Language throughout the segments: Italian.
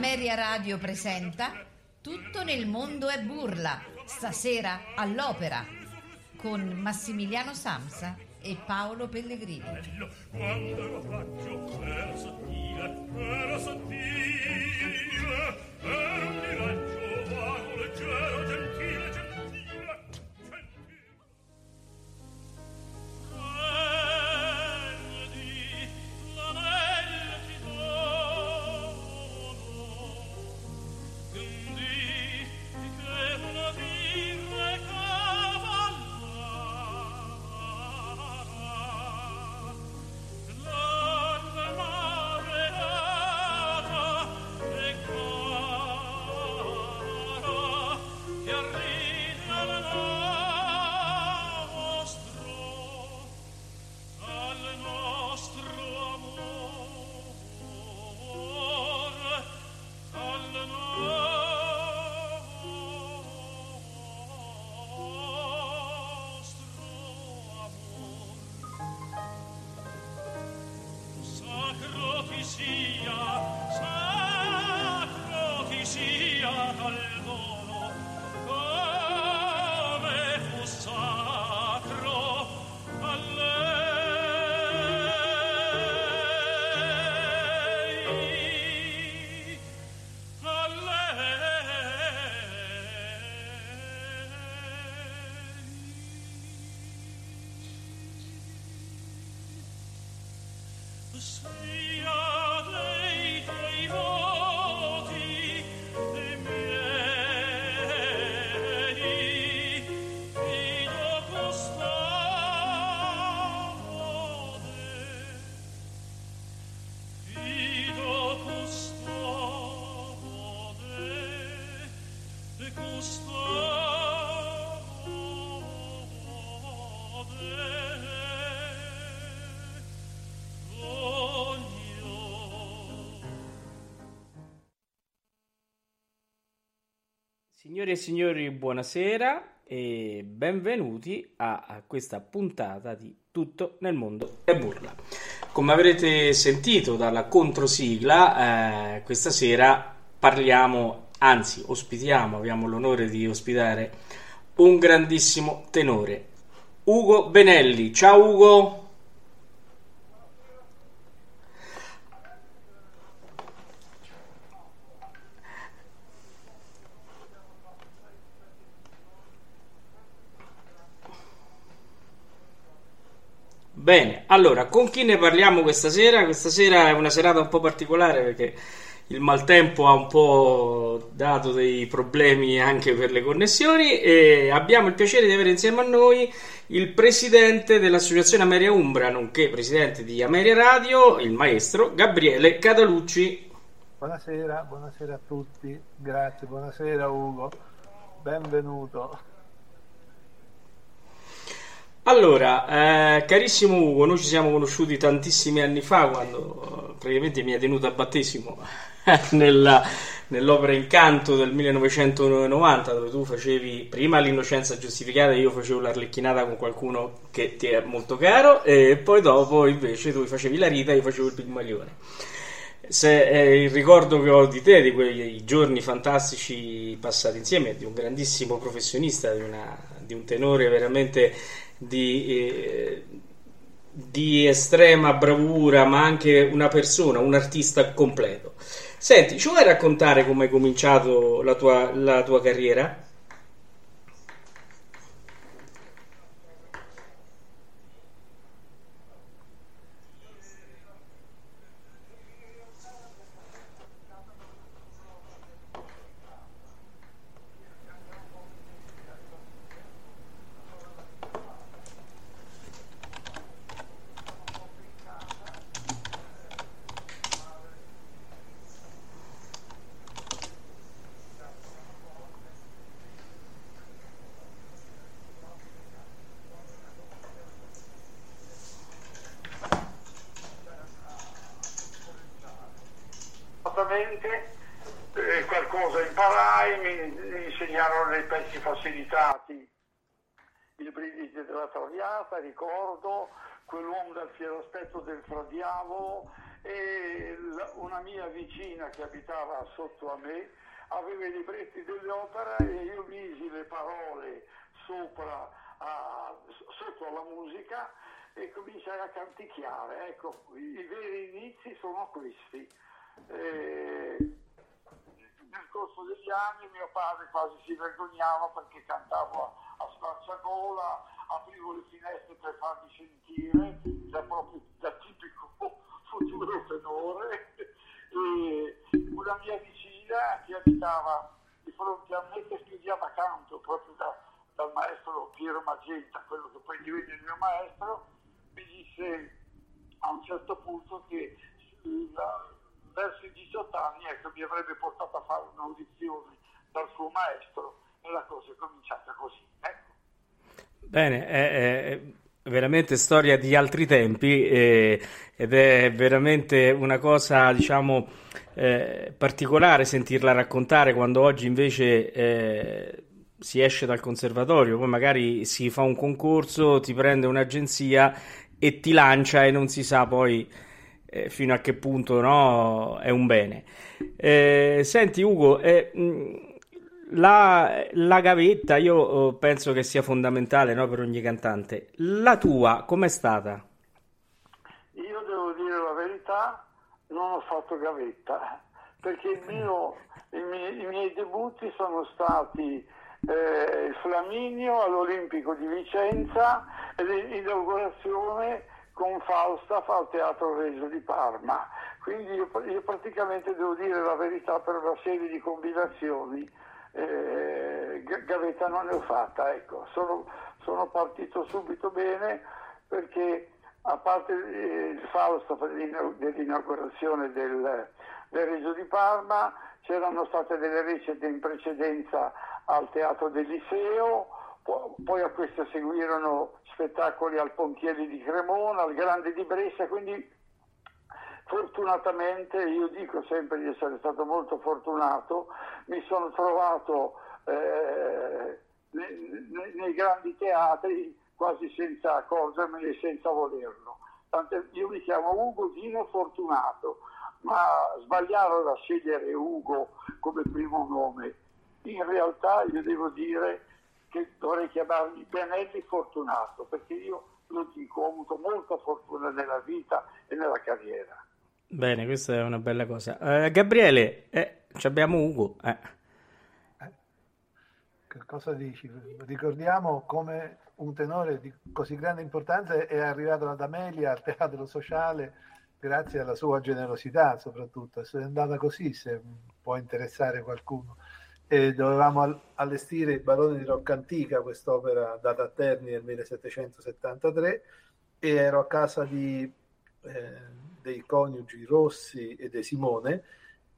Ameria Radio presenta Tutto nel mondo è burla, stasera all'opera, con Massimiliano Samsa e Paolo Pellegrini. Quando ero raggio era sottile, era sottile, era un miraggio Signore e signori, buonasera e benvenuti a, a questa puntata di Tutto nel mondo è burla. Come avrete sentito dalla controsigla, eh, questa sera parliamo, anzi ospitiamo, abbiamo l'onore di ospitare un grandissimo tenore, Ugo Benelli. Ciao Ugo! Bene, allora, con chi ne parliamo questa sera? Questa sera è una serata un po' particolare perché il maltempo ha un po' dato dei problemi anche per le connessioni e abbiamo il piacere di avere insieme a noi il presidente dell'Associazione Ameria Umbra, nonché presidente di Ameria Radio, il maestro Gabriele Catalucci. Buonasera, buonasera a tutti, grazie, buonasera Ugo, benvenuto. Allora, eh, carissimo Ugo, noi ci siamo conosciuti tantissimi anni fa quando eh, praticamente mi hai tenuto a battesimo nella- nell'opera Incanto del 1990 dove tu facevi prima l'innocenza giustificata e io facevo l'arlecchinata con qualcuno che ti è molto caro e poi dopo invece tu facevi la Rita e io facevo il Pigmalione. Se è il ricordo che ho di te, di quei giorni fantastici passati insieme, di un grandissimo professionista, di, una- di un tenore veramente di, eh, di estrema bravura, ma anche una persona, un artista completo. Senti, ci vuoi raccontare come hai cominciato la tua, la tua carriera? Assolutamente, eh, qualcosa imparai, mi, mi insegnarono dei pezzi facilitati, il brindisi aspetto del Fra Diavolo e una mia vicina che abitava sotto a me aveva i libretti dell'opera e io misi le parole sopra a- sotto alla musica e cominciai a canticchiare. Ecco, i, i veri inizi sono questi. Eh, nel corso degli anni mio padre quasi si vergognava perché cantavo a, a squarciagola, aprivo le finestre per farmi sentire da proprio da tipico futuro tenore e una mia vicina che abitava di fronte a me che studiava canto proprio da- dal maestro Piero Magenta, quello che poi divenne il mio maestro, mi disse a un certo punto che la- verso i 18 anni ecco, mi avrebbe portato a fare un'audizione dal suo maestro e la cosa è cominciata così. Ecco. Bene, è, è veramente storia di altri tempi eh, ed è veramente una cosa, diciamo, eh, particolare sentirla raccontare quando oggi invece eh, si esce dal conservatorio, poi magari si fa un concorso, ti prende un'agenzia e ti lancia e non si sa poi eh, fino a che punto no, è un bene. Eh, senti Ugo, eh, mh, la, la gavetta io eh, penso che sia fondamentale no, per ogni cantante. La tua com'è stata? Io devo dire la verità, non ho fatto gavetta, perché mio- i, miei, i miei debutti sono stati eh, il Flaminio all'Olimpico di Vicenza e l'inaugurazione con Falstaff al Teatro Regio di Parma. Quindi io, io praticamente devo dire la verità per una serie di combinazioni. Eh, ga- gavetta non ne ho fatta, ecco. sono, sono partito subito bene perché a parte eh, il dell'ina- dell'inaugurazione del, del Regio di Parma, c'erano state delle recite in precedenza al Teatro del Liceo, po- poi a queste seguirono spettacoli al Ponchielli di Cremona, al Grande di Brescia, quindi fortunatamente, io dico sempre di essere stato molto fortunato, mi sono trovato eh, nei, nei- grandi teatri quasi senza accorgermene e senza volerlo. Tant'è- io mi chiamo Ugo Dino Fortunato, ma sbagliarono a scegliere Ugo come primo nome. In realtà io devo dire che dovrei chiamarmi Benelli Fortunato, perché io lo dico, ho avuto molta fortuna nella vita e nella carriera. Bene, questa è una bella cosa. Eh, Gabriele, eh, abbiamo Ugo. eh. Che cosa dici? Ricordiamo come un tenore di così grande importanza è arrivato ad Amelia al teatro sociale grazie alla sua generosità soprattutto. È andata così, se può interessare qualcuno. E dovevamo al- allestire Il Barone di Roccantica, quest'opera data a Terni nel 1773, e ero a casa di, eh, dei coniugi Rossi e De Simone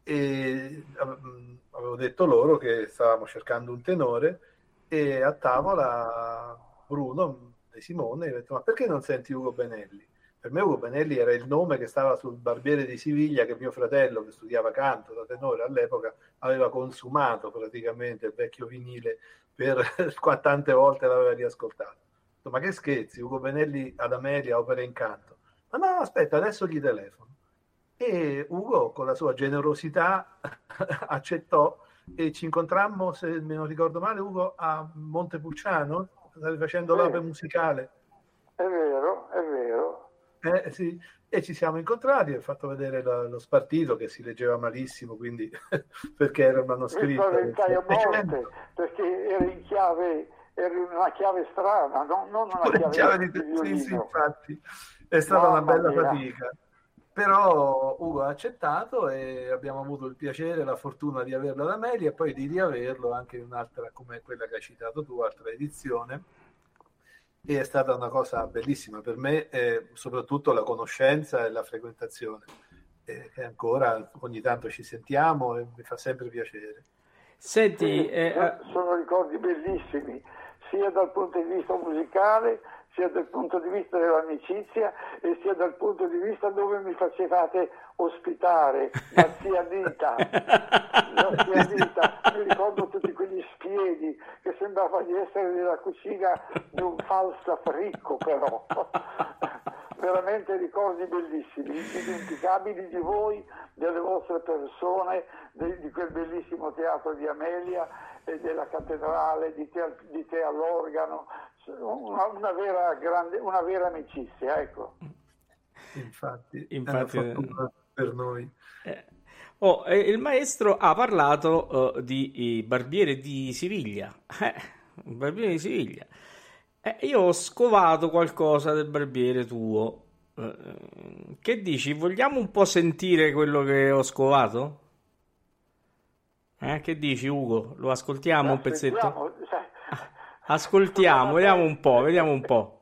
e mm, avevo detto loro che stavamo cercando un tenore e a tavola Bruno De Simone mi ha detto ma perché non senti Ugo Benelli? Per me Ugo Benelli era il nome che stava sul Barbiere di Siviglia che mio fratello che studiava canto da tenore all'epoca aveva consumato praticamente il vecchio vinile per tante volte l'aveva riascoltato. Ma che scherzi, Ugo Benelli ad Amelia, opera in canto. Ma no, aspetta, adesso gli telefono. E Ugo, con la sua generosità, accettò e ci incontrammo, se me non ricordo male, Ugo, a Montepulciano, stavi facendo l'opera musicale. È vero, è vero. Eh, sì, e ci siamo incontrati, ho fatto vedere la- lo spartito che si leggeva malissimo, quindi perché era un Mi manoscritto. spaventai a morte perché era in chiave, era una chiave strana, non, non una chiave, chiavi di di- sì, sì, infatti è stata una Mamma bella mia. fatica. Però Ugo ha accettato e abbiamo avuto il piacere e la fortuna di averlo ad Amelia e poi di riaverlo anche in un'altra come quella che hai citato tu, altra edizione. E è stata una cosa bellissima per me, eh, soprattutto la conoscenza e la frequentazione. Eh, che ancora ogni tanto ci sentiamo e mi fa sempre piacere. Senti, eh, so- sono ricordi bellissimi, sia dal punto di vista musicale, sia dal punto di vista dell'amicizia e sia dal punto di vista dove mi facevate ospitare la zia Dita. La zia Dita, mi ricordo tutti quegli spiedi che sembrava di essere nella cucina di un Falstaff ricco però. veramente ricordi bellissimi, indimenticabili di voi, delle vostre persone, di, quel bellissimo teatro di Amelia e della cattedrale, di te, di te all'organo, una, una vera grande, una vera amicizia, ecco. Infatti, Infatti, è fortuna per noi. Eh, oh, eh, il maestro ha parlato eh, di eh, Barbiere di Siviglia. Eh, Barbiere di Siviglia. Eh, io ho scovato qualcosa del barbiere tuo. Eh, che dici? Vogliamo un po' sentire quello che ho scovato? Eh, che dici, Ugo? Lo ascoltiamo un pezzetto? Ascoltiamo, vediamo un po', vediamo un po'.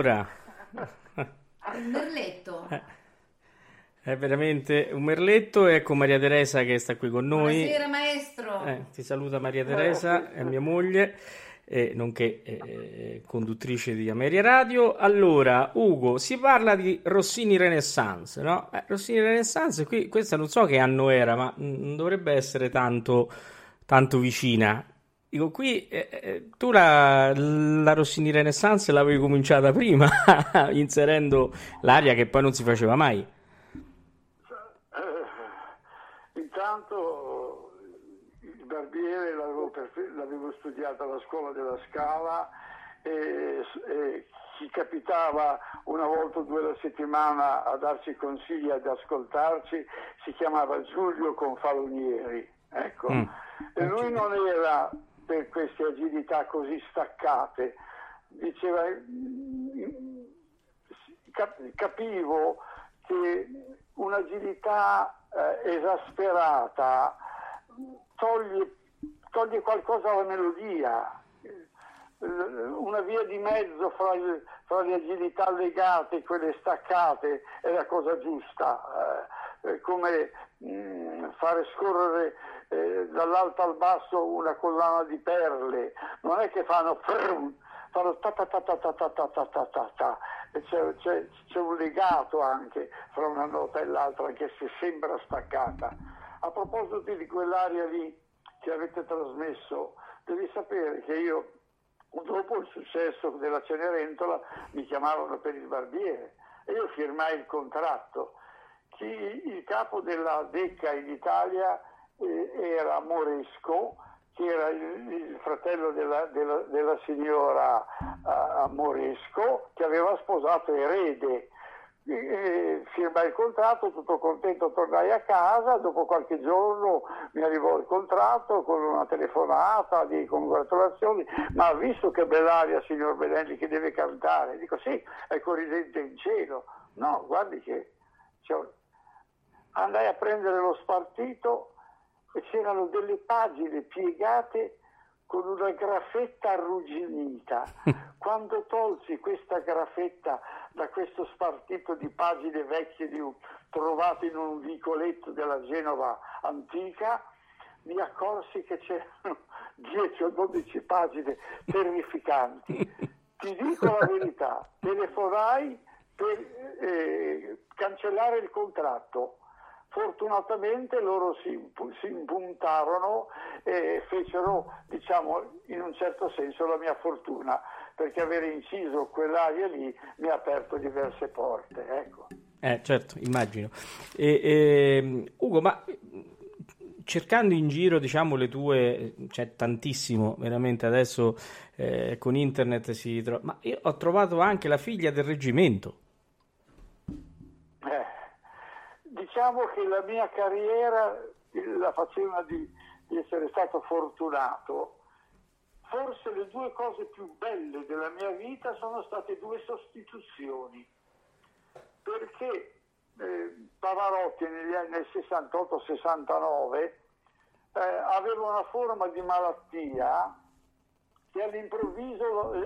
Allora, Il merletto. è veramente un merletto. Ecco Maria Teresa che sta qui con noi. Buonasera maestro. Eh, ti saluta Maria Teresa, è mia moglie, eh, nonché eh, conduttrice di Ameria Radio. Allora, Ugo, si parla di Rossini Renaissance, no? Eh, Rossini Renaissance, qui, questa non so che anno era, ma non dovrebbe essere tanto, tanto vicina. Dico, qui eh, eh, tu la, la Rossini Renaissance l'avevi cominciata prima, inserendo l'aria che poi non si faceva mai. Eh, intanto il barbiere l'avevo, perfe- l'avevo studiato alla scuola della Scala e, e chi capitava una volta o due alla settimana a darci consigli, ad ascoltarci, si chiamava Giulio Confalonieri. Ecco. Mm. E lui non era per queste agilità così staccate, diceva, mm, cap- capivo che un'agilità eh, esasperata toglie, toglie qualcosa alla melodia, Eh, una via di mezzo fra, il- fra le agilità legate e quelle staccate è la cosa giusta, eh, come mm, fare scorrere eh, dall'alto al basso una collana di perle, non è che fanno frum, fanno ta ta ta ta ta ta ta ta ta ta ta. E C'è, c'è- c'è un legato anche fra una nota e l'altra, anche se sembra staccata. A proposito di quell'aria lì che avete trasmesso, devi sapere che io, dopo il successo della Cenerentola, mi chiamavano per il barbiere e io firmai il contratto. Chi, il capo della Decca in Italia eh, era Moresco, che era il, il fratello della, della- della signora ah, Moresco, che aveva sposato Erede. E- e firmai il contratto, tutto contento tornai a casa, dopo qualche giorno mi arrivò il contratto con una telefonata di congratulazioni, ma ha visto che bell'aria signor Benelli che deve cantare? Dico sì, è corridente in cielo. No, guardi che un- andai a prendere lo spartito e c'erano delle pagine piegate con una graffetta arrugginita. Quando tolsi questa graffetta da questo spartito di pagine vecchie di un- trovate in un vicoletto della Genova antica, mi accorsi che c'erano 10 o 12 pagine terrificanti. Ti dico la verità, telefonai per eh, cancellare il contratto. Fortunatamente loro si, si impuntarono e fecero, diciamo, in un certo senso la mia fortuna, perché avere inciso quell'aria lì mi ha aperto diverse porte. Ecco. Eh, certo, immagino. E, e, Ugo, ma cercando in giro, diciamo, le tue, c'è tantissimo, veramente adesso eh, con internet si trova, ma io ho trovato anche la figlia del reggimento. Eh, diciamo che la mia carriera eh, la faceva di, di essere stato fortunato. Forse le due cose più belle della mia vita sono state due sostituzioni, perché eh, Pavarotti negli anni nel 68-69 eh, aveva una forma di malattia che all'improvviso eh,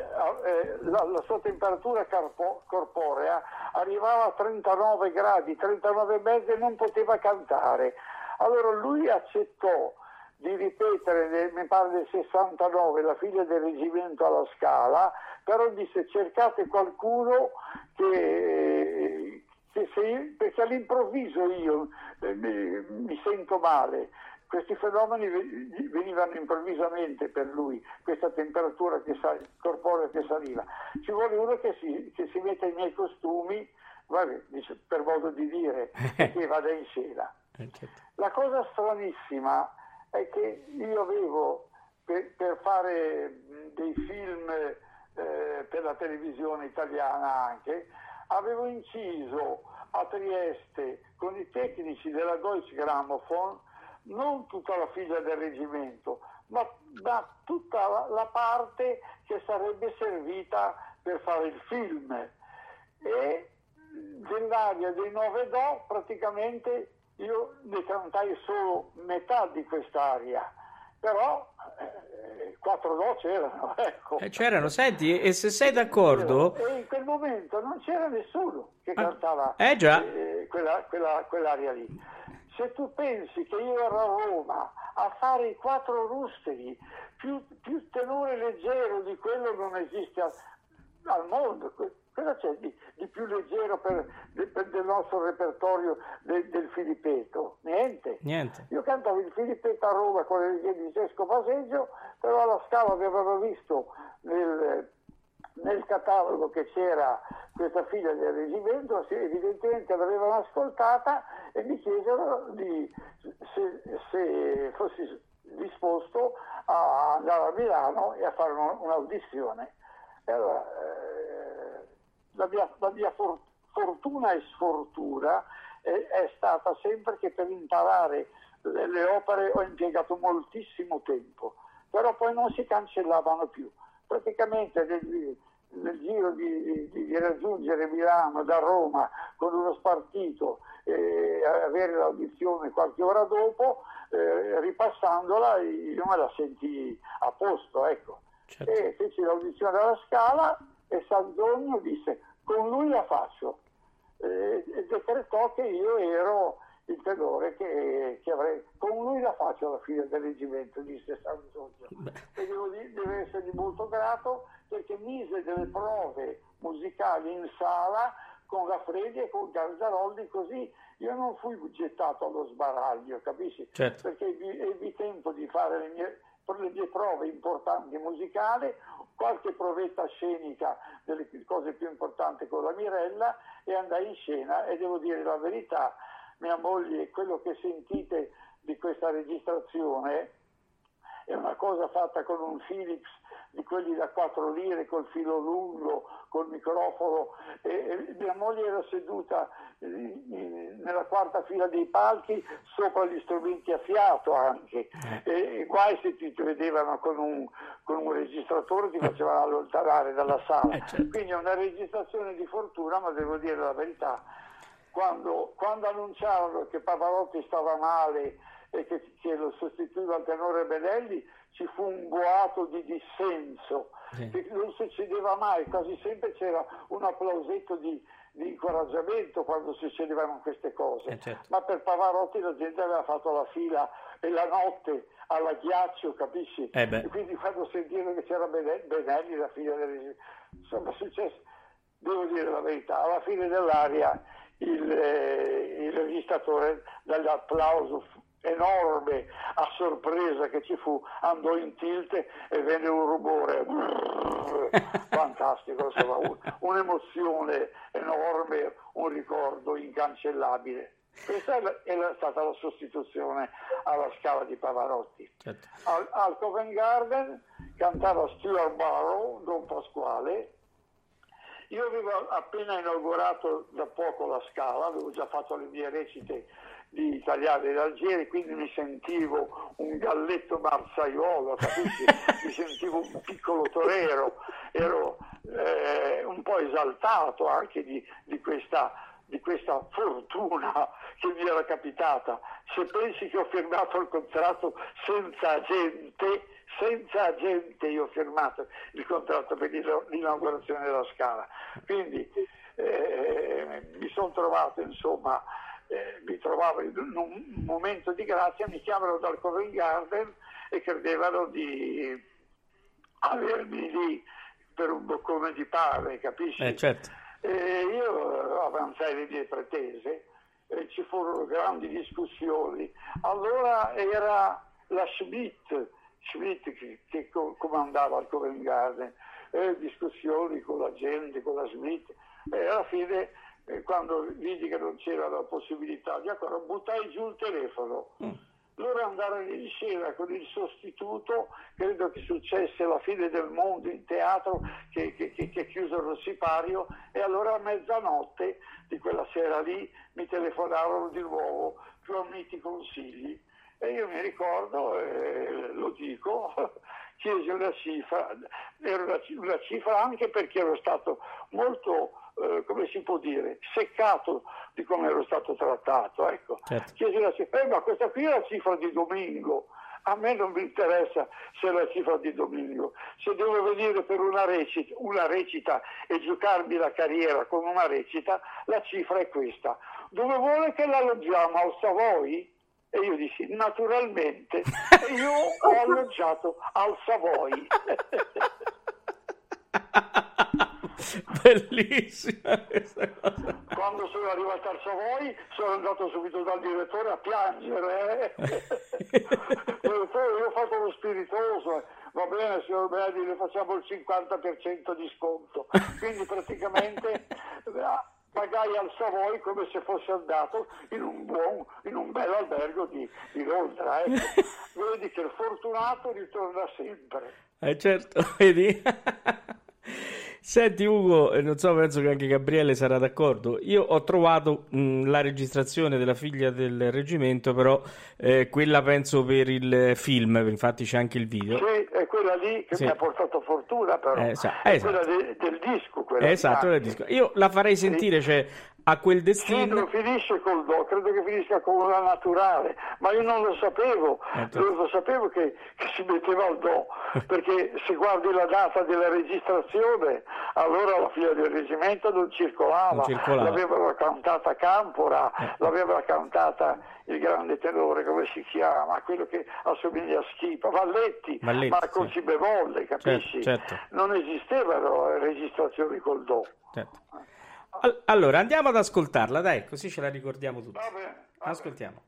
eh, la, la sua temperatura carpo- corporea arrivava a 39 gradi, 39 e mezzo e non poteva cantare. Allora lui accettò di ripetere, nel- mi pare del 69, la figlia del reggimento alla Scala, però disse cercate qualcuno che, che se perché all'improvviso io eh, mi, mi sento male. Questi fenomeni ve- venivano improvvisamente per lui, questa temperatura che sal- corporea che saliva. Ci vuole uno che si, che si metta i miei costumi, vabbè, per modo di dire, e che vada in scena. Eh, certo. La cosa stranissima è che io avevo, per, per fare dei film eh, per la televisione italiana anche, avevo inciso a Trieste con i tecnici della Deutsche Grammophon non tutta la figlia del reggimento, ma, ma tutta la, la parte che sarebbe servita per fare il film. E dell'aria dei nove do praticamente io ne cantai solo metà di quest'aria, però eh, quattro no c'erano, ecco. Eh, c'erano, senti, e se sei d'accordo... E in quel momento non c'era nessuno che Ah, cantava eh, eh, quella, quella- quell'aria lì. Se tu pensi che io ero a Roma a fare i quattro rusteri, più, più tenore leggero di quello non esiste al, al mondo. Cosa c'è di, di più leggero per, de- per- del nostro repertorio de- del Filippeto? Niente. Niente. Io cantavo il Filippetto a Roma con le righe di Cesco Paseggio, però alla Scala avevano visto nel, nel catalogo che c'era questa figlia del reggimento, evidentemente l'avevano ascoltata e mi chiesero di, se, se fossi disposto a andare a Milano e a fare un- un'audizione. E allora, eh, la mia, la mia for- fortuna e sfortuna è, è stata sempre che per imparare le, le opere ho impiegato moltissimo tempo, però poi non si cancellavano più. Praticamente nel, nel giro di, di- di raggiungere Milano da Roma con uno spartito e avere l'audizione qualche ora dopo, eh, ripassandola io me la sentii a posto, ecco Certo. e feci l'audizione alla Scala e Sanzogno disse con lui la faccio Eh, e decretò che io ero il tenore che, che avrei con lui la faccio alla fine del reggimento disse Sanzogno e devo dire, deve essere molto grato perché mise delle prove musicali in sala con Gaffredi e con Garzaroldi così io non fui gettato allo sbaraglio capisci? Certo. perché ebbi, ebbi tempo di fare le mie, le mie prove importanti musicali, qualche provetta scenica delle cose più importanti con la Mirella e andai in scena e devo dire la verità, mia moglie, quello che sentite di questa registrazione è una cosa fatta con un Philips di quelli da 4 lire col filo lungo, col microfono e, e mia moglie era seduta in- nella quarta fila dei palchi sopra gli strumenti a fiato anche. E, e guai se ti vedevano con un, con un registratore ti facevano allontanare dalla sala. Eh, certo. quindi è una registrazione di fortuna ma devo dire la verità quando, quando annunciarono che Pavarotti stava male e che, che lo sostituiva al tenore Benelli, ci fu un boato di dissenso, Sì. che non succedeva mai, quasi sempre c'era un applausetto di, di incoraggiamento quando succedevano queste cose. Eh, certo. Ma per Pavarotti la gente aveva fatto la fila e la notte alla ghiaccio, capisci? Eh. E quindi quando sentirono che c'era Bene- Benelli, la figlia del insomma è successo, devo dire la verità, alla fine dell'aria il, eh, il registratore dall'applauso enorme a sorpresa che ci fu andò in tilt e venne un rumore fantastico insomma, un- un'emozione enorme un ricordo incancellabile questa è, la- è la- stata la sostituzione alla scala di Pavarotti Certo. al, al Covent Garden cantava Stuart Barrow, Don Pasquale. Io avevo appena inaugurato da poco la Scala, avevo già fatto le mie recite di italiani ed algeri, quindi mi sentivo un galletto marsaiolo, capisci? mi sentivo un piccolo torero, ero eh, un po' esaltato anche di, di questa di questa fortuna che mi era capitata. Se pensi che ho firmato il contratto senza agente, senza agente io ho firmato il contratto per l'ina- l'inaugurazione della Scala. Quindi eh, mi sono trovato, insomma, eh, mi trovavo in un momento di grazia, mi chiamano dal Covent Garden e credevano di avermi lì per un boccone di pane, capisci? Eh, certo. E io avanzai le mie pretese, e ci furono grandi discussioni. Allora era la Schmidt, Schmidt che, che co- comandava il Covent Garden, e discussioni con la gente, con la Schmidt, e alla fine eh, quando vidi che non c'era la possibilità di ancora, buttai giù il telefono. Loro andarono in scena con il sostituto, credo che successe la fine del mondo in teatro che, che, che, che chiusero il sipario e allora a mezzanotte di quella sera lì mi telefonarono di nuovo più amici consigli e io mi ricordo, eh, lo dico, chiesi una cifra, era una, ci- una cifra anche perché ero stato molto, eh, come si può dire, seccato di come ero stato trattato. Ecco. Certo. Chiesi la cifra, "Eh, ma questa qui è la cifra di domingo. A me non mi interessa se è la cifra di Domenico. Se devo venire per una recita, una recita e giocarmi la carriera con una recita, la cifra è questa. Dove vuole che l'alloggiamo? Al Savoy? E io dissi, naturalmente. Io ho alloggiato al Savoy. Bellissima questa cosa. Quando sono arrivato al Savoy sono andato subito dal direttore a piangere. eh. Direttore, io ho fatto lo spiritoso, eh. va bene signor Brady, le facciamo il 50% di sconto. Quindi praticamente eh, pagai al Savoy come se fosse andato in un buon, in un bel albergo di, di Londra. ecco. Vedi che il fortunato ritorna sempre. Eh certo, vedi? Senti Ugo, non so, penso che anche Gabriele sarà d'accordo. Io ho trovato mh, la registrazione della figlia del reggimento, però eh, quella penso per il film, infatti c'è anche il video. Sì, è quella lì che Sì. mi ha portato fortuna però. Eh, sa- è esatto. quella de- del disco. Quella Esatto, del disco. Io la farei sentire, cioè, a quel Sì, destino. non finisce col do, credo che finisca con una naturale, ma io non lo sapevo, Eh, certo. non lo sapevo che, che si metteva al do, perché se guardi la data della registrazione, allora la figlia del reggimento non circolava, Non circolava. l'aveva cantata Campora, Eh. l'aveva cantata il grande tenore, come si chiama, quello che assomiglia a Schipa, Valletti, Valletti, ma con sì. si bevolle, capisci? certo. Non esistevano registrazioni col do. Certo. Al- Allora, andiamo ad ascoltarla, dai, così ce la ricordiamo tutti. Va bene, va bene. Ascoltiamo.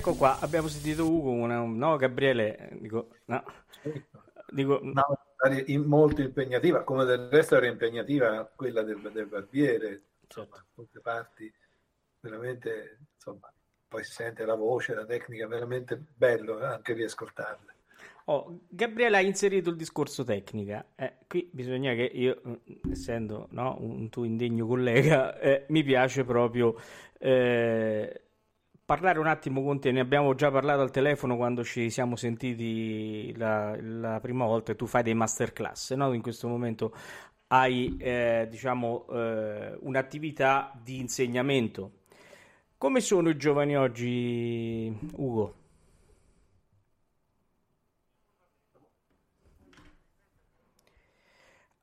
Ecco qua, abbiamo sentito Ugo, una- no Gabriele, dico, no, dico, No, in- molto impegnativa, come del resto era impegnativa quella del, del barbiere, insomma, Certo. tutte parti veramente, insomma, poi si sente la voce, la tecnica, veramente bello eh, anche riascoltarle. Oh, Gabriele ha inserito il discorso tecnica. Eh, qui bisogna che io, mm, essendo no, un tuo indegno collega, eh, mi piace proprio eh, parlare un attimo con te, ne abbiamo già parlato al telefono quando ci siamo sentiti la, la prima volta e tu fai dei masterclass, no? in questo momento hai eh, diciamo, eh, un'attività di insegnamento. Come sono i giovani oggi, Ugo?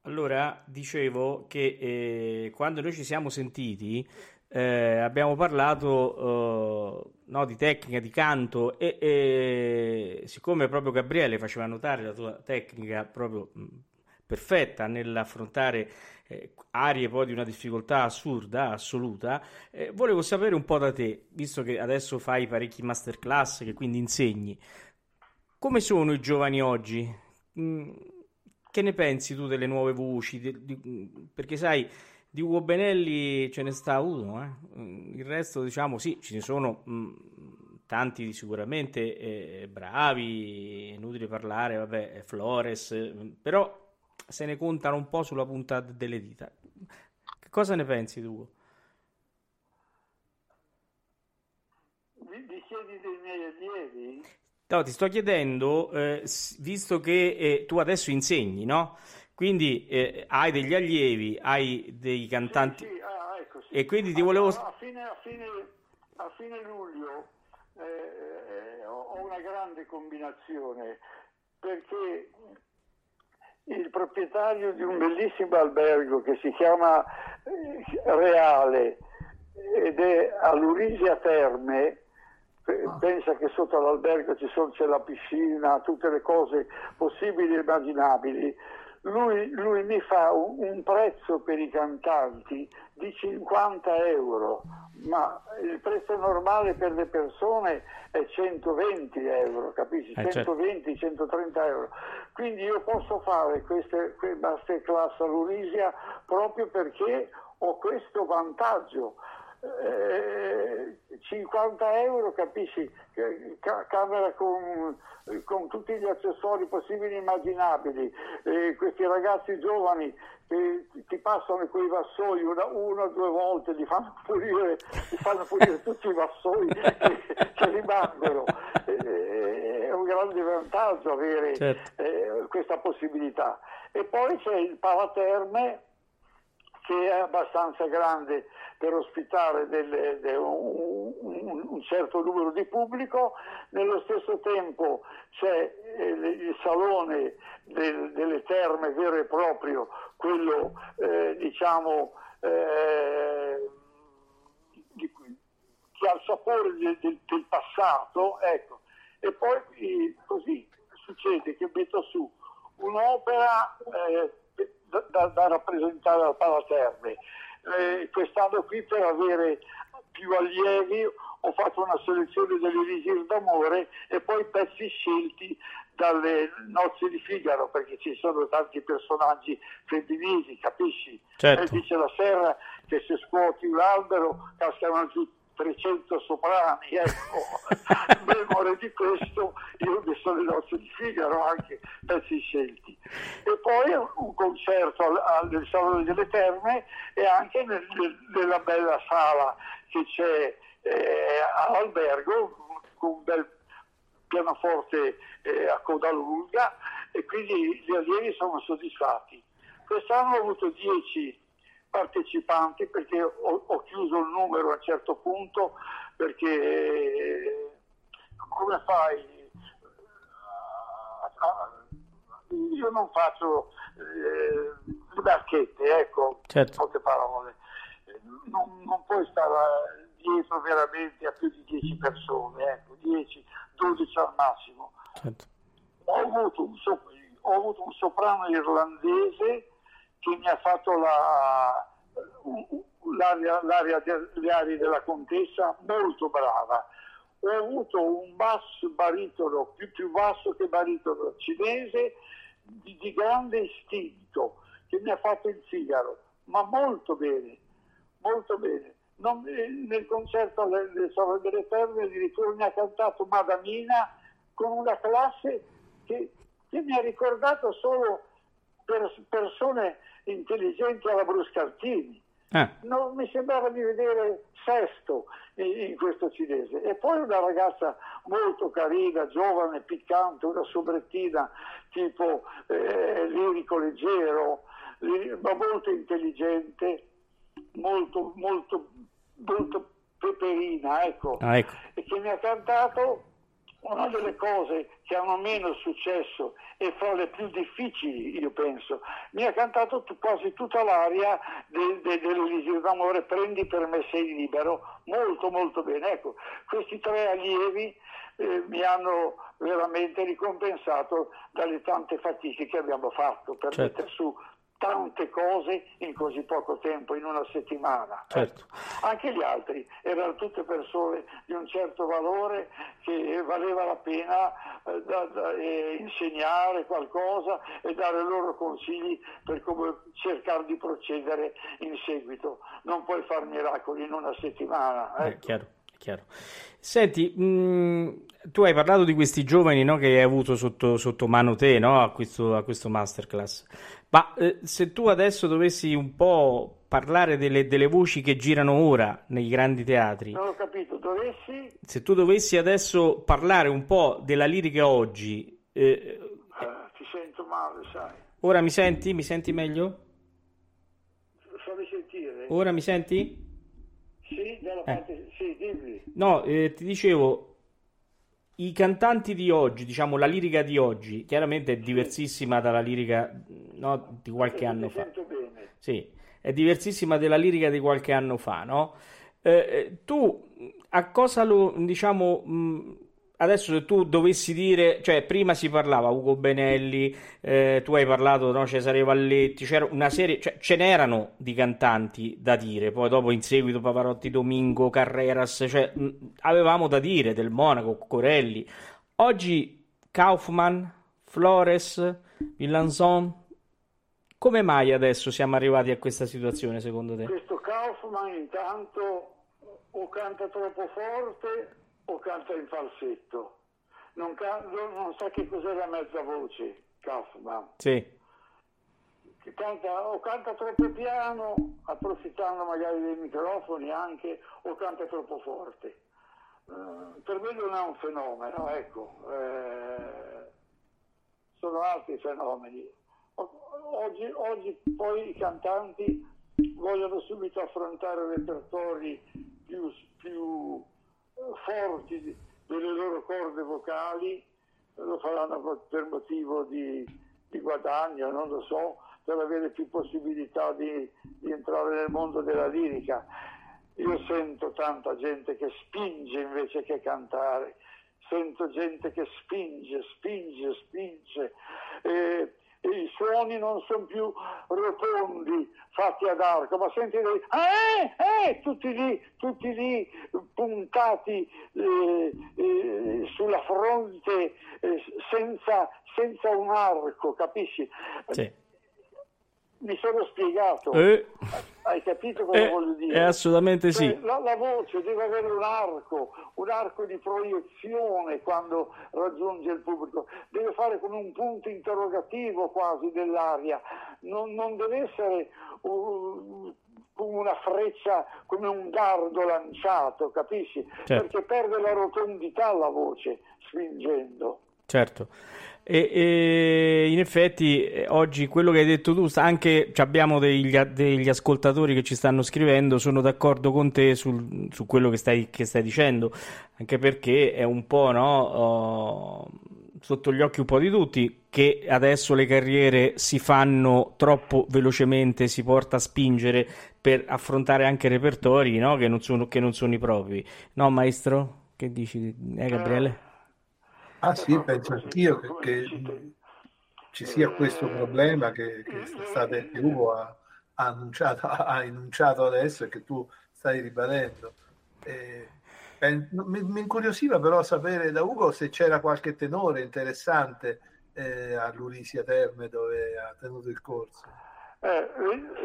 Allora, dicevo che eh, quando noi ci siamo sentiti eh, abbiamo parlato eh, no, di tecnica di canto e, e, siccome proprio Gabriele faceva notare la tua tecnica proprio perfetta nell'affrontare eh, aree poi di una difficoltà assurda, assoluta, eh, volevo sapere un po' da te, visto che adesso fai parecchi masterclass, che quindi insegni, come sono i giovani oggi? Mm, che ne pensi tu delle nuove voci? Di, di, perché sai, di Ugo Benelli ce ne sta uno, eh? il resto diciamo sì, ce ne sono mh, mm, tanti sicuramente eh, bravi, inutile parlare, vabbè, Flores, però se ne contano un po' sulla punta delle dita. Che cosa ne pensi tu? Mi, mi chiedi dei miei allievi? No, ti sto chiedendo, eh, visto che eh, tu adesso insegni, no? Quindi eh, hai degli allievi, hai dei cantanti... Sì, sì. Ah, ecco, sì. E quindi ti volevo... A, a, fine, a, fine, a fine luglio eh, eh, ho una grande combinazione perché il proprietario di un bellissimo albergo che si chiama eh, Reale ed è all'Urisia Terme, ah. pensa che sotto l'albergo ci sono, c'è la piscina, tutte le cose possibili e immaginabili. Lui, lui mi fa un, un, prezzo per i cantanti di 50 euro, ma il prezzo normale per le persone è 120 euro, capisci? Eh, 120, certo. 130 euro. Quindi io posso fare queste, queste masterclass all'Urisia proprio perché ho questo vantaggio. Eh, 50 euro, capisci? Camera con, con, tutti gli accessori possibili e immaginabili. Eh, questi ragazzi giovani che ti passano quei vassoi una, o due volte, li fanno pulire, li fanno pulire tutti i vassoi che, che rimangono. Eh, è un grande vantaggio avere certo. eh, questa possibilità. E poi c'è il Palaterme che è abbastanza grande per ospitare delle, de, un, un, certo numero di pubblico, nello stesso tempo c'è eh, il salone del, delle terme vero e proprio, quello eh, diciamo eh, di, che ha il sapore del, del, del passato, ecco. e poi così succede che metto su un'opera eh, da, da, rappresentare al Palaterme eh, quest'anno qui per avere più allievi ho fatto una selezione delle visite d'amore e poi pezzi scelti dalle nozze di Figaro perché ci sono tanti personaggi femminili, capisci? Certo. E dice la sera che se scuoti un albero cascano giù 300 soprani, ecco, in memoria di questo io messo le nozze di Figaro anche pezzi scelti. E poi un concerto al, al, nel Salone delle Terme e anche nel, nel, nella bella sala che c'è eh, all'albergo con un bel pianoforte eh, a coda lunga e quindi gli allievi sono soddisfatti. Quest'anno ho avuto 10 partecipanti perché ho, ho, chiuso il numero a un certo punto perché come fai? Io non faccio eh, barchette, ecco, certo. poche parole. Non, non puoi stare dietro veramente a più di 10 persone, ecco, 10, 12 al massimo. Certo. Ho, avuto un, ho avuto un soprano irlandese che mi ha fatto la, l'aria, l'aria, le arie della contessa molto brava. Ho avuto un basso baritono, più, più basso che baritono cinese, di, di, grande istinto, che mi ha fatto il Figaro, ma molto bene, molto bene. Non, nel concerto alle Sorelle delle Terme addirittura mi ha cantato Madamina con una classe che, che mi ha ricordato solo per persone intelligenti alla Bruscartini. Eh. Non mi sembrava di vedere Sesto in, in, questo cinese. E poi una ragazza molto carina, giovane, piccante, una sobrettina tipo eh, lirico leggero, ma molto intelligente, molto, molto, molto peperina, ecco. Ah, ecco. E che mi ha cantato una delle cose che hanno meno successo e fra le più difficili, io penso. Mi ha cantato quasi tutta l'aria de- de- dell'Eliseo d'amore, prendi per me sei libero, molto molto bene. Ecco, questi tre allievi eh, mi hanno veramente ricompensato dalle tante fatiche che abbiamo fatto per Certo. mettere su tante cose in così poco tempo, in una settimana. Certo. Anche gli altri erano tutte persone di un certo valore che valeva la pena eh, da- da- eh, insegnare qualcosa e dare loro consigli per come cercare di procedere in seguito. Non puoi fare miracoli in una settimana. Eh, ecco. chiaro, chiaro. Senti, mh, tu hai parlato di questi giovani, no, che hai avuto sotto, sotto mano te, no, a questo, a questo masterclass. Ma eh, se tu adesso dovessi un po' parlare delle, delle voci che girano ora nei grandi teatri, Non ho capito, dovessi... se tu dovessi adesso parlare un po' della lirica oggi, eh, eh, ti sento male, sai. ora mi senti? Mi senti meglio? Fammi sentire. Ora mi senti? Sì, dalla parte... Sì, dimmi. No, eh, ti dicevo, i cantanti di oggi, diciamo la lirica di oggi, chiaramente è diversissima dalla lirica no, di qualche anno fa. Sì, è diversissima dalla lirica di qualche anno fa, no? Eh, eh, tu a cosa lo, diciamo, mh, adesso se tu dovessi dire, cioè prima si parlava Ugo Benelli, eh, tu hai parlato, no, Cesare Valletti, c'era una serie, cioè ce n'erano di cantanti da dire, poi dopo in seguito Pavarotti Domingo, Carreras, cioè mh, avevamo da dire del Monaco, Corelli. Oggi Kaufman, Flores, Villanson, come mai adesso siamo arrivati a questa situazione secondo te? Questo Kaufman intanto o canta troppo forte o canta in falsetto. Non, ca- non- sa che cos'è la mezza voce, Kaufman. Sì, canta, o canta troppo piano, approfittando magari dei microfoni anche, o canta troppo forte. Eh, per me non è un fenomeno, ecco. Eh, sono altri fenomeni. Oggi, oggi poi i cantanti vogliono subito affrontare repertori più, più forti delle loro corde vocali, lo faranno per motivo di, di guadagno, non lo so, per avere più possibilità di, di entrare nel mondo della lirica. Io sento tanta gente che spinge invece che cantare, sento gente che spinge, spinge, spinge. E, e i suoni non sono più rotondi, fatti ad arco, ma senti dei eh, eh, tutti lì, tutti lì puntati eh, eh, sulla fronte eh, senza, senza un arco, capisci? sì. Mi sono spiegato, Eh, hai capito cosa eh, voglio dire? eh, assolutamente Cioè, sì. La, la voce deve avere un arco, un arco di proiezione quando raggiunge il pubblico, deve fare come un punto interrogativo quasi dell'aria, non, non deve essere uh, come una freccia, come un dardo lanciato, capisci? Certo. Perché perde la rotondità la voce spingendo. Certo. E, e in effetti eh, oggi quello che hai detto tu, anche abbiamo degli, degli ascoltatori che ci stanno scrivendo, sono d'accordo con te sul- su quello che stai, che stai dicendo, anche perché è un po', no, oh, sotto gli occhi un po' di tutti che adesso le carriere si fanno troppo velocemente, si porta a spingere per affrontare anche repertori, no, che non sono, che non sono i propri. No, maestro? Che dici, eh, Gabriele? Ah sì, penso anch'io che, come che ci sia questo problema che, che State Ugo ha, ha annunciato, ha enunciato adesso e che tu stai ribadendo. Eh, mi, mi incuriosiva però sapere da Ugo se c'era qualche tenore interessante eh, all'Urisia Terme dove ha tenuto il corso. Eh,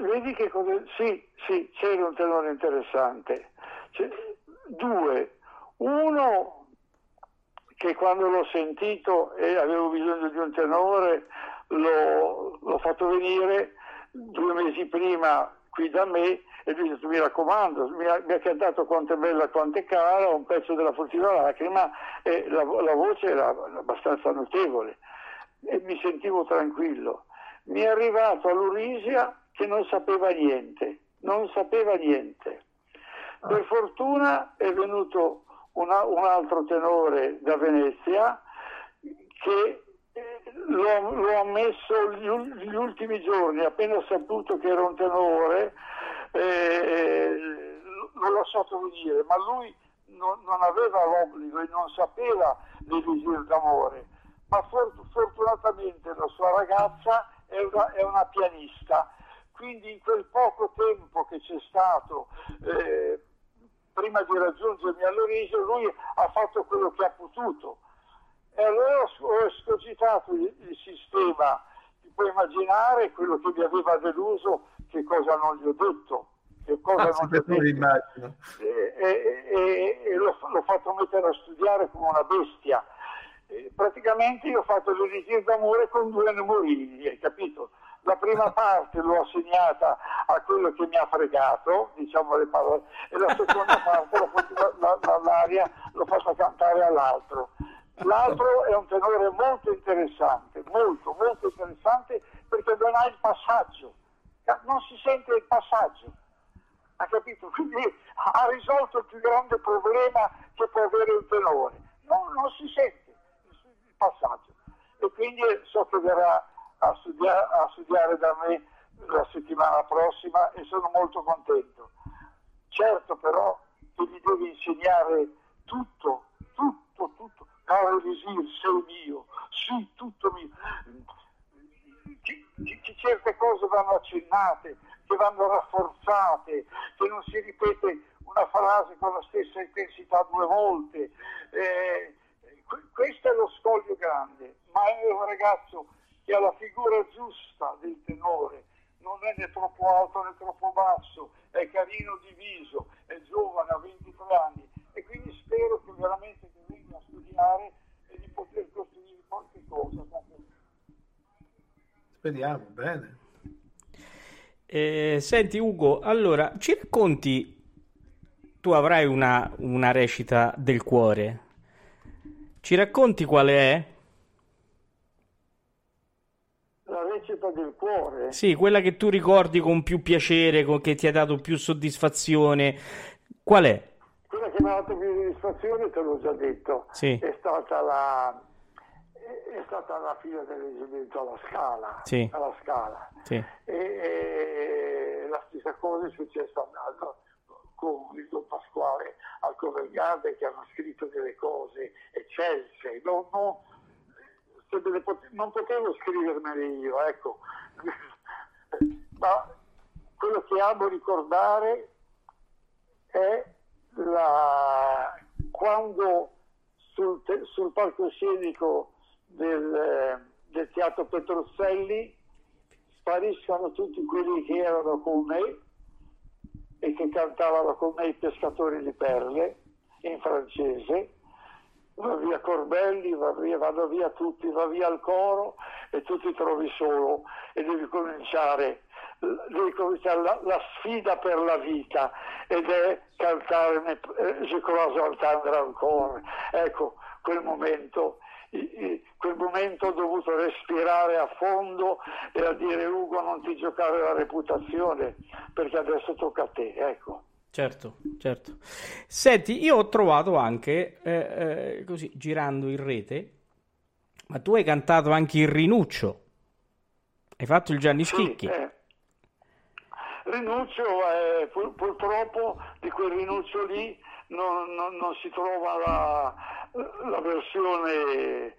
vedi che cosa... Sì, sì, c'era un tenore interessante. C'è- Due. Uno che quando l'ho sentito e avevo bisogno di un tenore, l'ho, l'ho fatto venire due mesi prima qui da me e lui ha detto mi raccomando, mi ha, mi ha cantato quanto è bella, quanto è cara, un pezzo della furtiva lacrima e la, la voce era abbastanza notevole e mi sentivo tranquillo. Mi è arrivato all'Urisia che non sapeva niente, non sapeva niente. Per fortuna è venuto una, un altro tenore da Venezia che eh, l'ho, l'ho ammesso gli, gli, ultimi giorni, appena saputo che era un tenore, eh, l'ho lasciato venire, ma lui non, non aveva l'obbligo e non sapeva dell'esilio d'amore, ma fortunatamente la sua ragazza è una, è una, pianista, quindi in quel poco tempo che c'è stato eh, prima di raggiungermi all'origine lui ha fatto quello che ha potuto e allora ho escogitato il, il sistema, ti puoi immaginare quello che mi aveva deluso, che cosa non gli ho detto che cosa ah, non immagino. E, e, e, e l'ho, l'ho, fatto mettere a studiare come una bestia. praticamente io ho fatto l'elisir d'amore con due memorini, hai capito? La prima parte l'ho assegnata a quello che mi ha fregato, diciamo le parole, e la seconda parte l'aria l'ho fatta cantare all'altro. L'altro è un tenore molto interessante, molto, molto interessante perché non ha il passaggio, non si sente il passaggio ha capito? Quindi ha risolto il più grande problema che può avere un tenore. Non, non si sente il passaggio. E quindi so che verrà a studiare, a studiare da me la settimana prossima e sono molto contento. Certo però che gli devi insegnare tutto, tutto, tutto. Caro Elisir, sei mio, sì, tutto mio. Che, che certe cose vanno accennate, che vanno rafforzate, che non si ripete una frase con la stessa intensità due volte. Eh, questo è lo scoglio grande, ma è un ragazzo che ha la figura giusta del tenore, non è né troppo alto né troppo basso, è carino di viso, è giovane, ha 23 anni e quindi spero che veramente che venga a studiare e di poter costruire qualche cosa. Speriamo, bene. Eh, senti Ugo, allora ci racconti, tu avrai una, una recita del cuore, ci racconti quale è? La recita del cuore? Sì, quella che tu ricordi con più piacere, con, che ti ha dato più soddisfazione, qual è? Quella che mi ha dato più soddisfazione, te l'ho già detto, sì. è stata la è stata la fine dell'esibito alla Scala, sì. alla Scala. Sì. E, e, la stessa cosa è successa con il Don Pasquale al Covent Garden che hanno scritto delle cose eccelse. Non, non, non potevo scrivermele io, ecco. Ma quello che amo ricordare è la, quando sul, te, sul palcoscenico del, del teatro Petruzzelli spariscono tutti quelli che erano con me e che cantavano con me i pescatori di perle in francese va via Corbelli, va via, vanno via tutti, va via il coro e tu ti trovi solo e devi cominciare, devi cominciare la, la, sfida per la vita ed è cantare Je crois entendre encore. Ecco, quel momento quel momento ho dovuto respirare a fondo e a dire Ugo non ti giocare la reputazione perché adesso tocca a te, ecco. Certo, certo. Senti, io ho trovato anche, eh, eh, così girando in rete, ma tu hai cantato anche il Rinuccio, hai fatto il Gianni Schicchi. Sì, eh. Rinuccio, eh, pur, purtroppo di quel Rinuccio lì non, non, non si trova la, la versione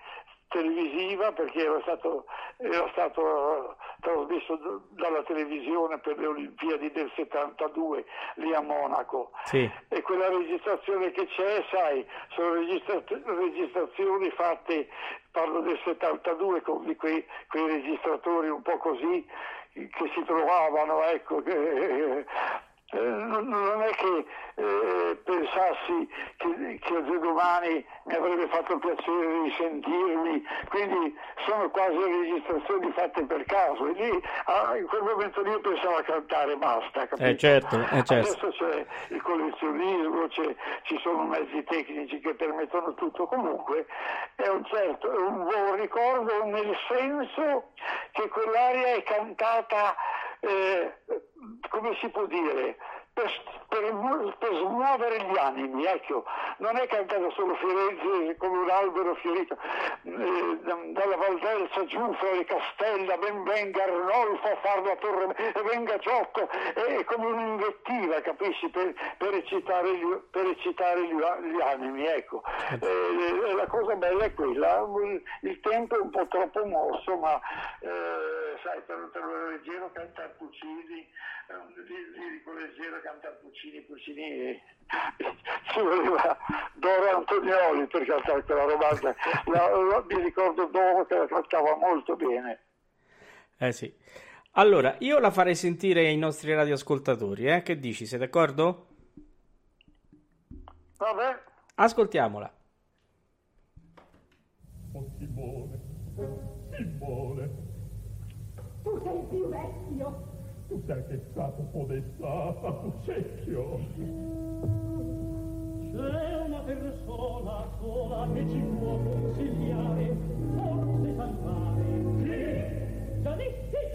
televisiva perché era stato, era stato trasmesso dalla televisione per le Olimpiadi del 72 lì a Monaco sì. e quella registrazione che c'è sai sono registra- registrazioni fatte parlo del 72 con quei, quei registratori un po' così che si trovavano ecco che, eh, non è che eh, pensassi che, che domani mi avrebbe fatto piacere di sentirmi, quindi sono quasi registrazioni fatte per caso e lì ah, in quel momento lì io pensavo a cantare basta. Eh certo, eh certo. Adesso c'è il collezionismo, c'è, ci sono mezzi tecnici che permettono tutto, comunque è un certo, è un buon ricordo nel senso che quell'aria è cantata eh, come si può dire, per, per, per, smuovere gli animi, ecco, non è cantata solo Firenze come un albero fiorito, eh, dalla Valdelsa giù fra le castella, ben venga Arnolfo a far la torre, e venga Giotto, è come un'invettiva, capisci, per, per eccitare, gli, per eccitare gli, gli, animi, ecco. Eh, la cosa bella è quella, il tempo è un po' troppo mosso, ma eh, sai, per, per leggero cantare Puccini, lirico leggero cantare Puccini, Puccini ci voleva Doro Antonioli per cantare quella romanza, la, la, mi ricordo Doro che la cantava molto bene. Eh sì. Allora, io la farei sentire ai nostri radioascoltatori, eh? Che dici, sei d'accordo? Vabbè. Ascoltiamola. Oh Simone, Simone. Tu sei più vecchio da che stato podestà a Puccecchio. C'è una persona sola che ci può consigliare, forse salvare. Chi? Gianni, sì!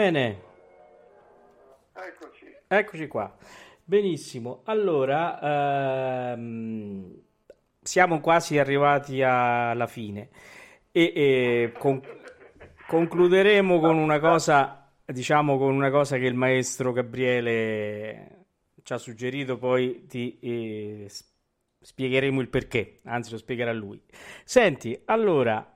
Bene, Eccoci. eccoci qua. Benissimo. Allora, ehm, siamo quasi arrivati alla fine e, e con- concluderemo con una cosa diciamo con una cosa che il maestro Gabriele ci ha suggerito, poi ti eh, spiegheremo il perché, anzi lo spiegherà lui. Senti, allora,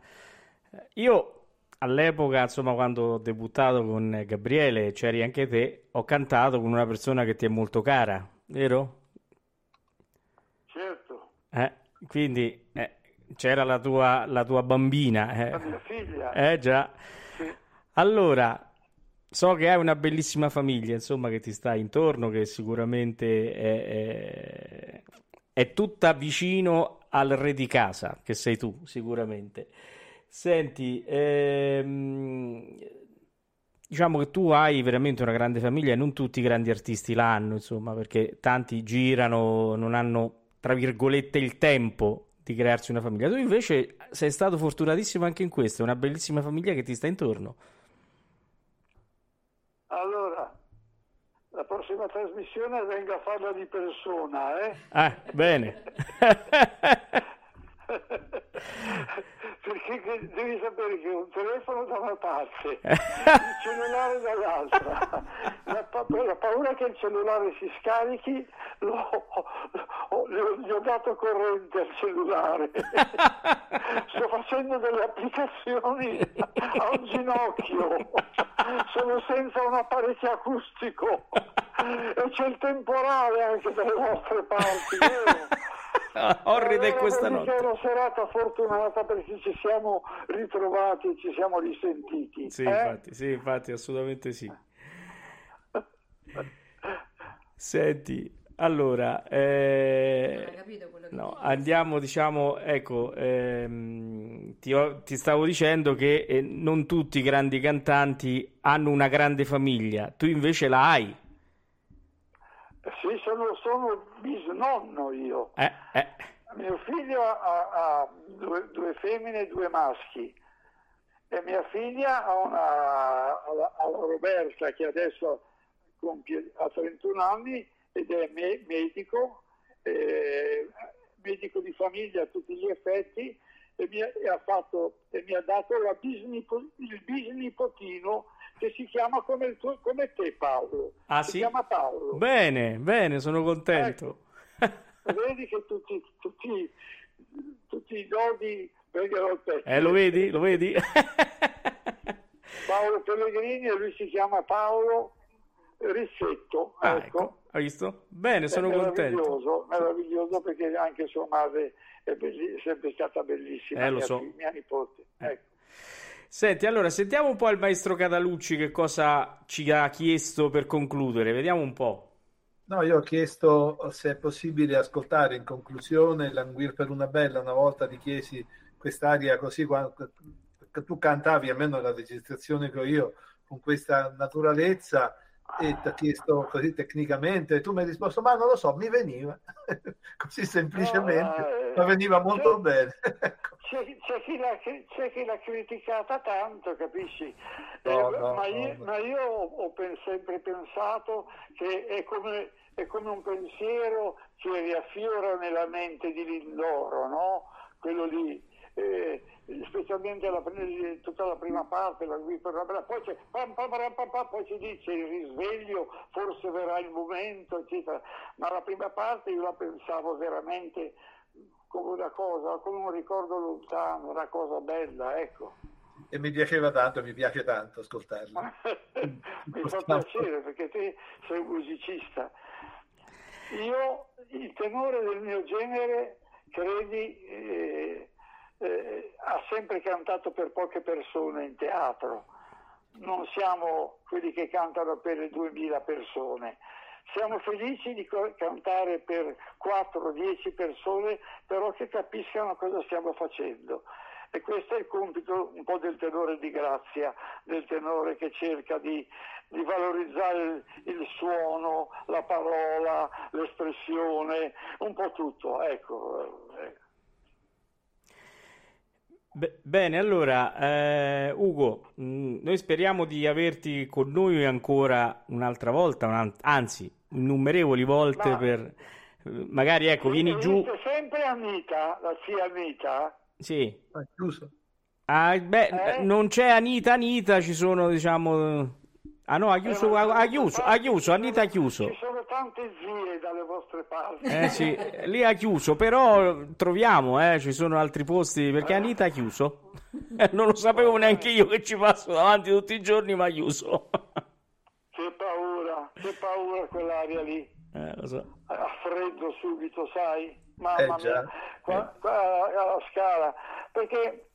io all'epoca, insomma, quando ho debuttato con Gabriele, c'eri anche te, ho cantato con una persona che ti è molto cara, vero? Certo, Eh, quindi eh, c'era la tua, la tua bambina. la eh. mia figlia. Eh già. Sì. Allora, so che hai una bellissima famiglia, insomma, che ti sta intorno, che sicuramente è, è- è tutta vicino al re di casa, che sei tu, sicuramente. Senti, ehm, diciamo che tu hai veramente una grande famiglia e non tutti i grandi artisti l'hanno, insomma, perché tanti girano, non hanno, tra virgolette, il tempo di crearsi una famiglia. Tu invece sei stato fortunatissimo anche in questo, è una bellissima famiglia che ti sta intorno. Allora, la prossima trasmissione venga a farla di persona, eh? Ah, bene. Perché devi sapere che un telefono da una parte, il cellulare dall'altra. La, pa- la paura che il cellulare si scarichi, l'ho- ho- gli ho- gli ho dato corrente al cellulare. Sto facendo delle applicazioni a un ginocchio. Sono senza un apparecchio acustico. E c'è il temporale anche dalle vostre parti, vero? Orrida è questa che è notte. una serata fortunata perché ci siamo ritrovati e ci siamo risentiti. Sì, eh? infatti, sì, infatti, assolutamente sì. Senti, allora, eh, Non hai capito quello che no, andiamo, diciamo, ecco, ehm, ti, ho- ti stavo dicendo che eh, non tutti i grandi cantanti hanno una grande famiglia, tu invece la hai. Sì, sono, sono bisnonno io. Eh, eh. Mio figlio ha, ha due, due femmine e due maschi e mia figlia ha una ha la Roberta che adesso compie, ha 31 anni ed è me- medico, eh, medico di famiglia a tutti gli effetti e mi ha, fatto, e mi ha dato bisnipo- il bisnipotino che si chiama come, il tuo- come te Paolo. Ah, si sì? chiama Paolo. Bene, bene, sono contento. Vedi che tutti, tutti, tutti i dodi vengono al petto. Eh, lo vedi? Lo vedi? Paolo Pellegrini e lui si chiama Paolo Rissetto. Ah, ecco. ecco, hai visto? Bene, sono È contento. meraviglioso, meraviglioso perché anche sua madre è, belli- sempre stata bellissima, Eh, lo mia, so. mia nipote. Eh. Ecco. Senti, allora sentiamo un po' il maestro Catalucci che cosa ci ha chiesto per concludere. Vediamo un po'. No, io ho chiesto se è possibile ascoltare in conclusione Languir per una bella. Una volta ti chiesi quest'aria così, tu cantavi, almeno la registrazione che ho io, con questa naturalezza e ti ho chiesto così tecnicamente e tu mi hai risposto, ma non lo so, mi veniva così semplicemente, No, eh, ma veniva molto sì. bene. Ecco. C'è, c'è chi l'ha, c'è chi l'ha criticata tanto, capisci? No, Eh, no, ma, io, ma io ho, ho sempre pensato che è come, è come un pensiero che riaffiora nella mente di Lindoro, no? Quello lì, eh, specialmente la, tutta la prima parte, la poi, c'è, pam, pam, pam, poi si dice il risveglio, forse verrà il momento, eccetera. Ma la prima parte io la pensavo veramente come una cosa, come un ricordo lontano, una cosa bella, ecco. E mi piaceva tanto, mi piace tanto ascoltarlo. Mi fa piacere perché te sei un musicista. Io, il tenore del mio genere, credi, eh, eh, ha sempre cantato per poche persone in teatro. Non siamo quelli che cantano per le 2000 persone. Siamo felici di cantare per 4-10 persone, però che capiscano cosa stiamo facendo. E questo è il compito un po' del tenore di grazia, del tenore che cerca di, di valorizzare il, il suono, la parola, l'espressione, un po' tutto. Ecco. Eh. Be- bene, allora, eh, Ugo, mh, noi speriamo di averti con noi ancora un'altra volta, un- anzi, innumerevoli volte Ma- per... eh, Magari, ecco, vieni giù... Sempre Anita, la zia Anita? Sì. È chiuso. Ah, beh, Eh? non c'è Anita Anita, ci sono, diciamo, Ah no, ha chiuso, ha, ha chiuso, ha chiuso, Anita ha chiuso. Ci sono tante zie dalle vostre parti. Eh sì, lì ha chiuso, però troviamo, eh, ci sono altri posti, perché Anita ha chiuso. Non lo sapevo neanche io che ci passo davanti tutti i giorni, ma ha chiuso. Che paura, che paura quell'aria lì. Eh, lo so. a freddo subito, sai? Mamma Eh, mia, qua, qua alla scala, perché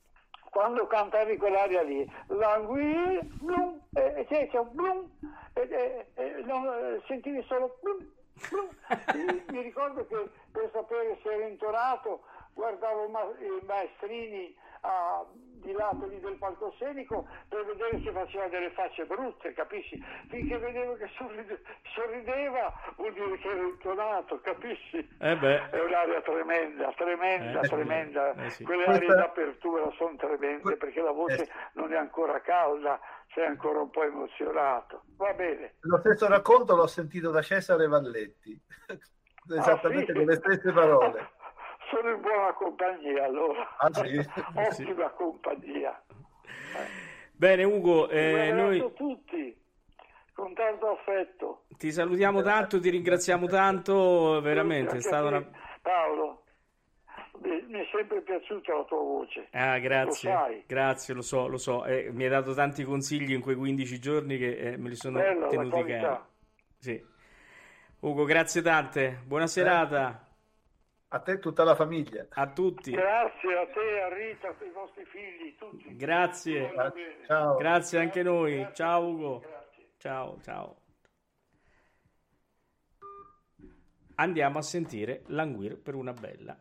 quando cantavi quell'aria lì, l'angui, blum, e c'è, c'è un blum, e, e- e non, eh, sentivi solo blum, blum. Mi- ricordo che per sapere se ero intonato guardavo ma- i maestrini a- di lato lì del palcoscenico per vedere se faceva delle facce brutte, capisci? Finché vedevo che sorride- sorrideva vuol dire che ero intonato, capisci? Eh beh. È un'aria tremenda, tremenda, Eh, tremenda. Eh, sì. Quelle Questa- aree d'apertura sono tremende perché la voce eh. non è ancora calda, sei ancora un po' emozionato. Va bene. Lo stesso racconto l'ho sentito da Cesare Valletti, esattamente Ah, sì? con le stesse parole. Sono in buona compagnia allora. Ah, sì? Ottima compagnia. Bene Ugo, eh, noi tutti con tanto affetto. ti salutiamo tanto, ti ringraziamo tanto, veramente, è stata una... Paolo, mi, è sempre piaciuta la tua voce. Ah, Lo grazie, sai. grazie, lo so, lo so. Eh, mi hai dato tanti consigli in quei 15 giorni che eh, me li sono Bella la tenuti cari. Sì. Ugo, grazie tante, buona serata A te e tutta la famiglia. a tutti. Grazie a te, a Rita, ai vostri figli, tutti. Grazie, bene. Ciao. grazie anche noi. Grazie. Ciao Ugo. Grazie. Ciao, ciao. Andiamo a sentire Languir per una bella.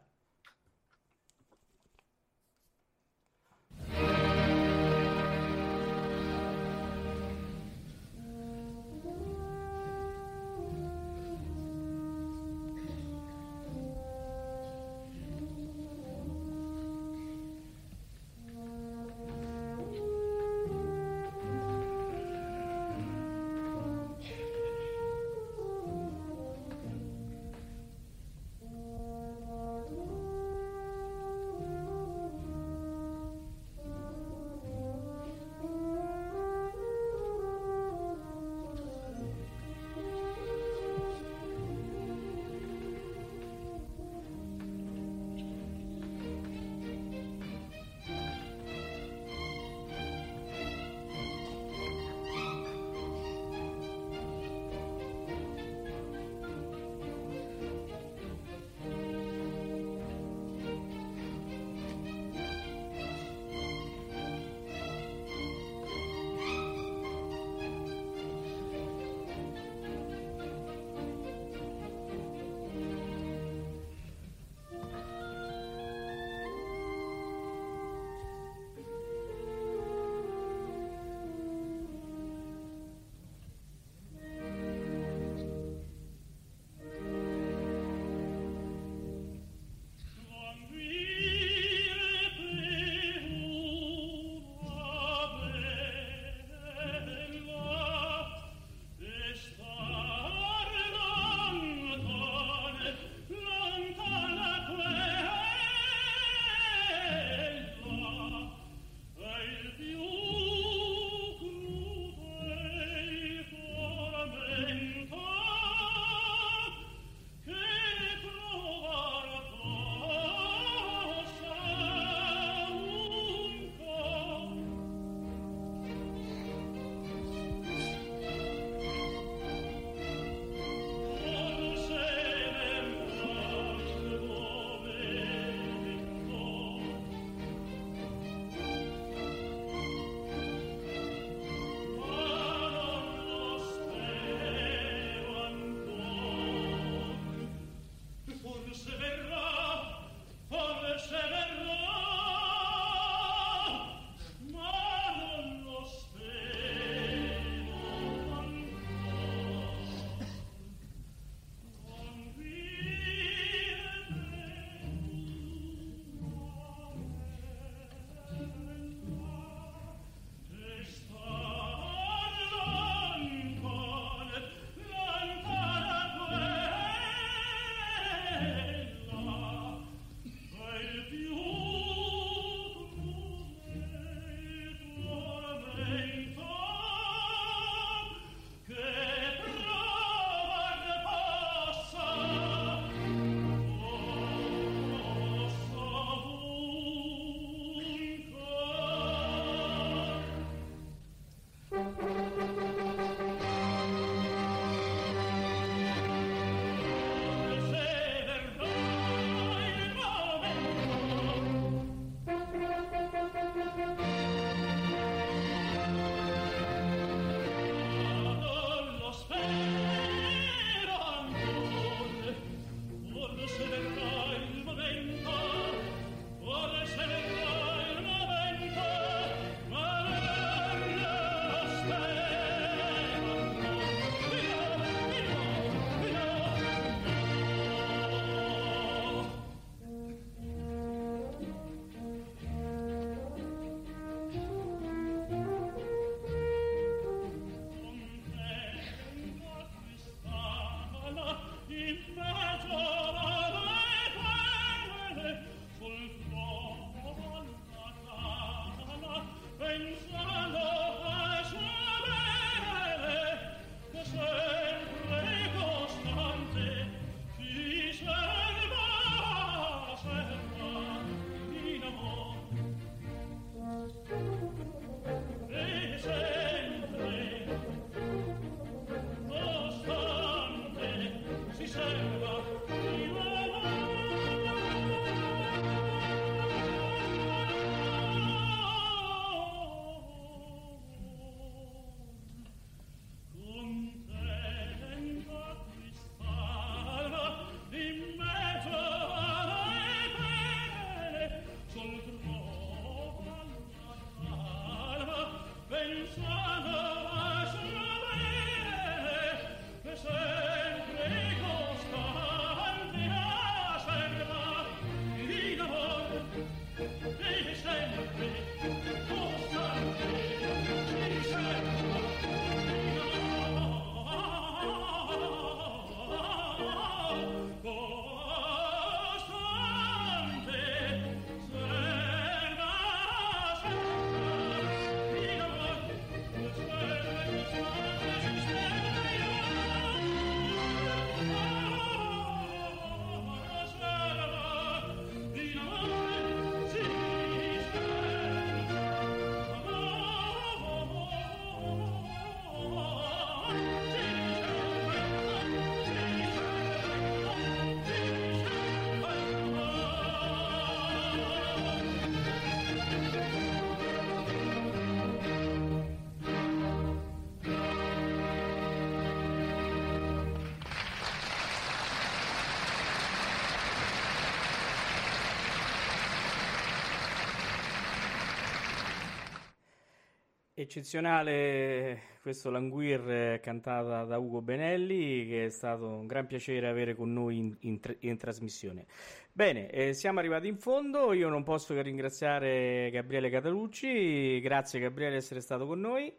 Eccezionale questo Languir eh, cantata da Ugo Benelli, che è stato un gran piacere avere con noi in, in in trasmissione. Bene, eh, siamo arrivati in fondo. Io non posso che ringraziare Gabriele Catalucci. Grazie, Gabriele, di essere stato con noi.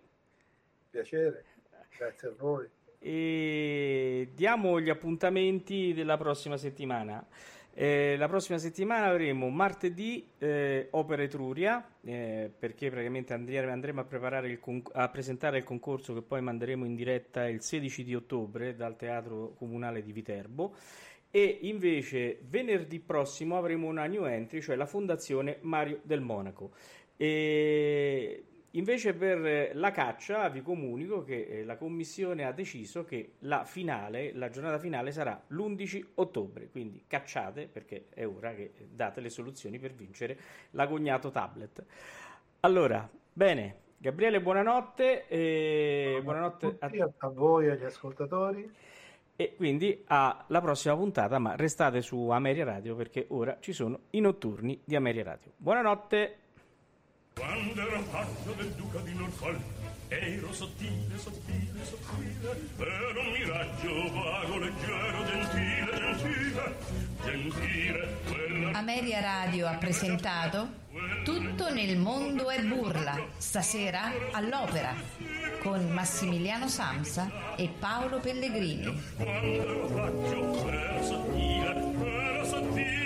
Piacere, grazie a voi. E diamo gli appuntamenti della prossima settimana. Eh, la prossima settimana avremo martedì eh, Opera Etruria, eh, perché praticamente andremo, a, preparare il con- a presentare il concorso che poi manderemo in diretta il 16 di ottobre dal Teatro Comunale di Viterbo. E invece venerdì prossimo avremo una new entry, cioè la Fondazione Mario del Monaco. E Invece per la caccia vi comunico che eh, la commissione ha deciso che la finale, la giornata finale sarà l'11 ottobre, quindi cacciate perché è ora che date le soluzioni per vincere l'agognato tablet. Allora, bene, Gabriele buonanotte e buonanotte a Tutti, a voi e agli ascoltatori. e quindi alla prossima puntata, ma restate su Ameria Radio perché ora ci sono i notturni di Ameria Radio. Buonanotte! Quando ero paggio del duca di Norfolk Ero sottile, sottile, sottile Ero un miraggio vago, leggero, gentile, gentile Gentile, quella Ameria Radio ha presentato Tutto nel mondo è burla, stasera all'opera, con Massimiliano Samsa e Paolo Pellegrini. quando ero paggio Ero sottile, ero sottile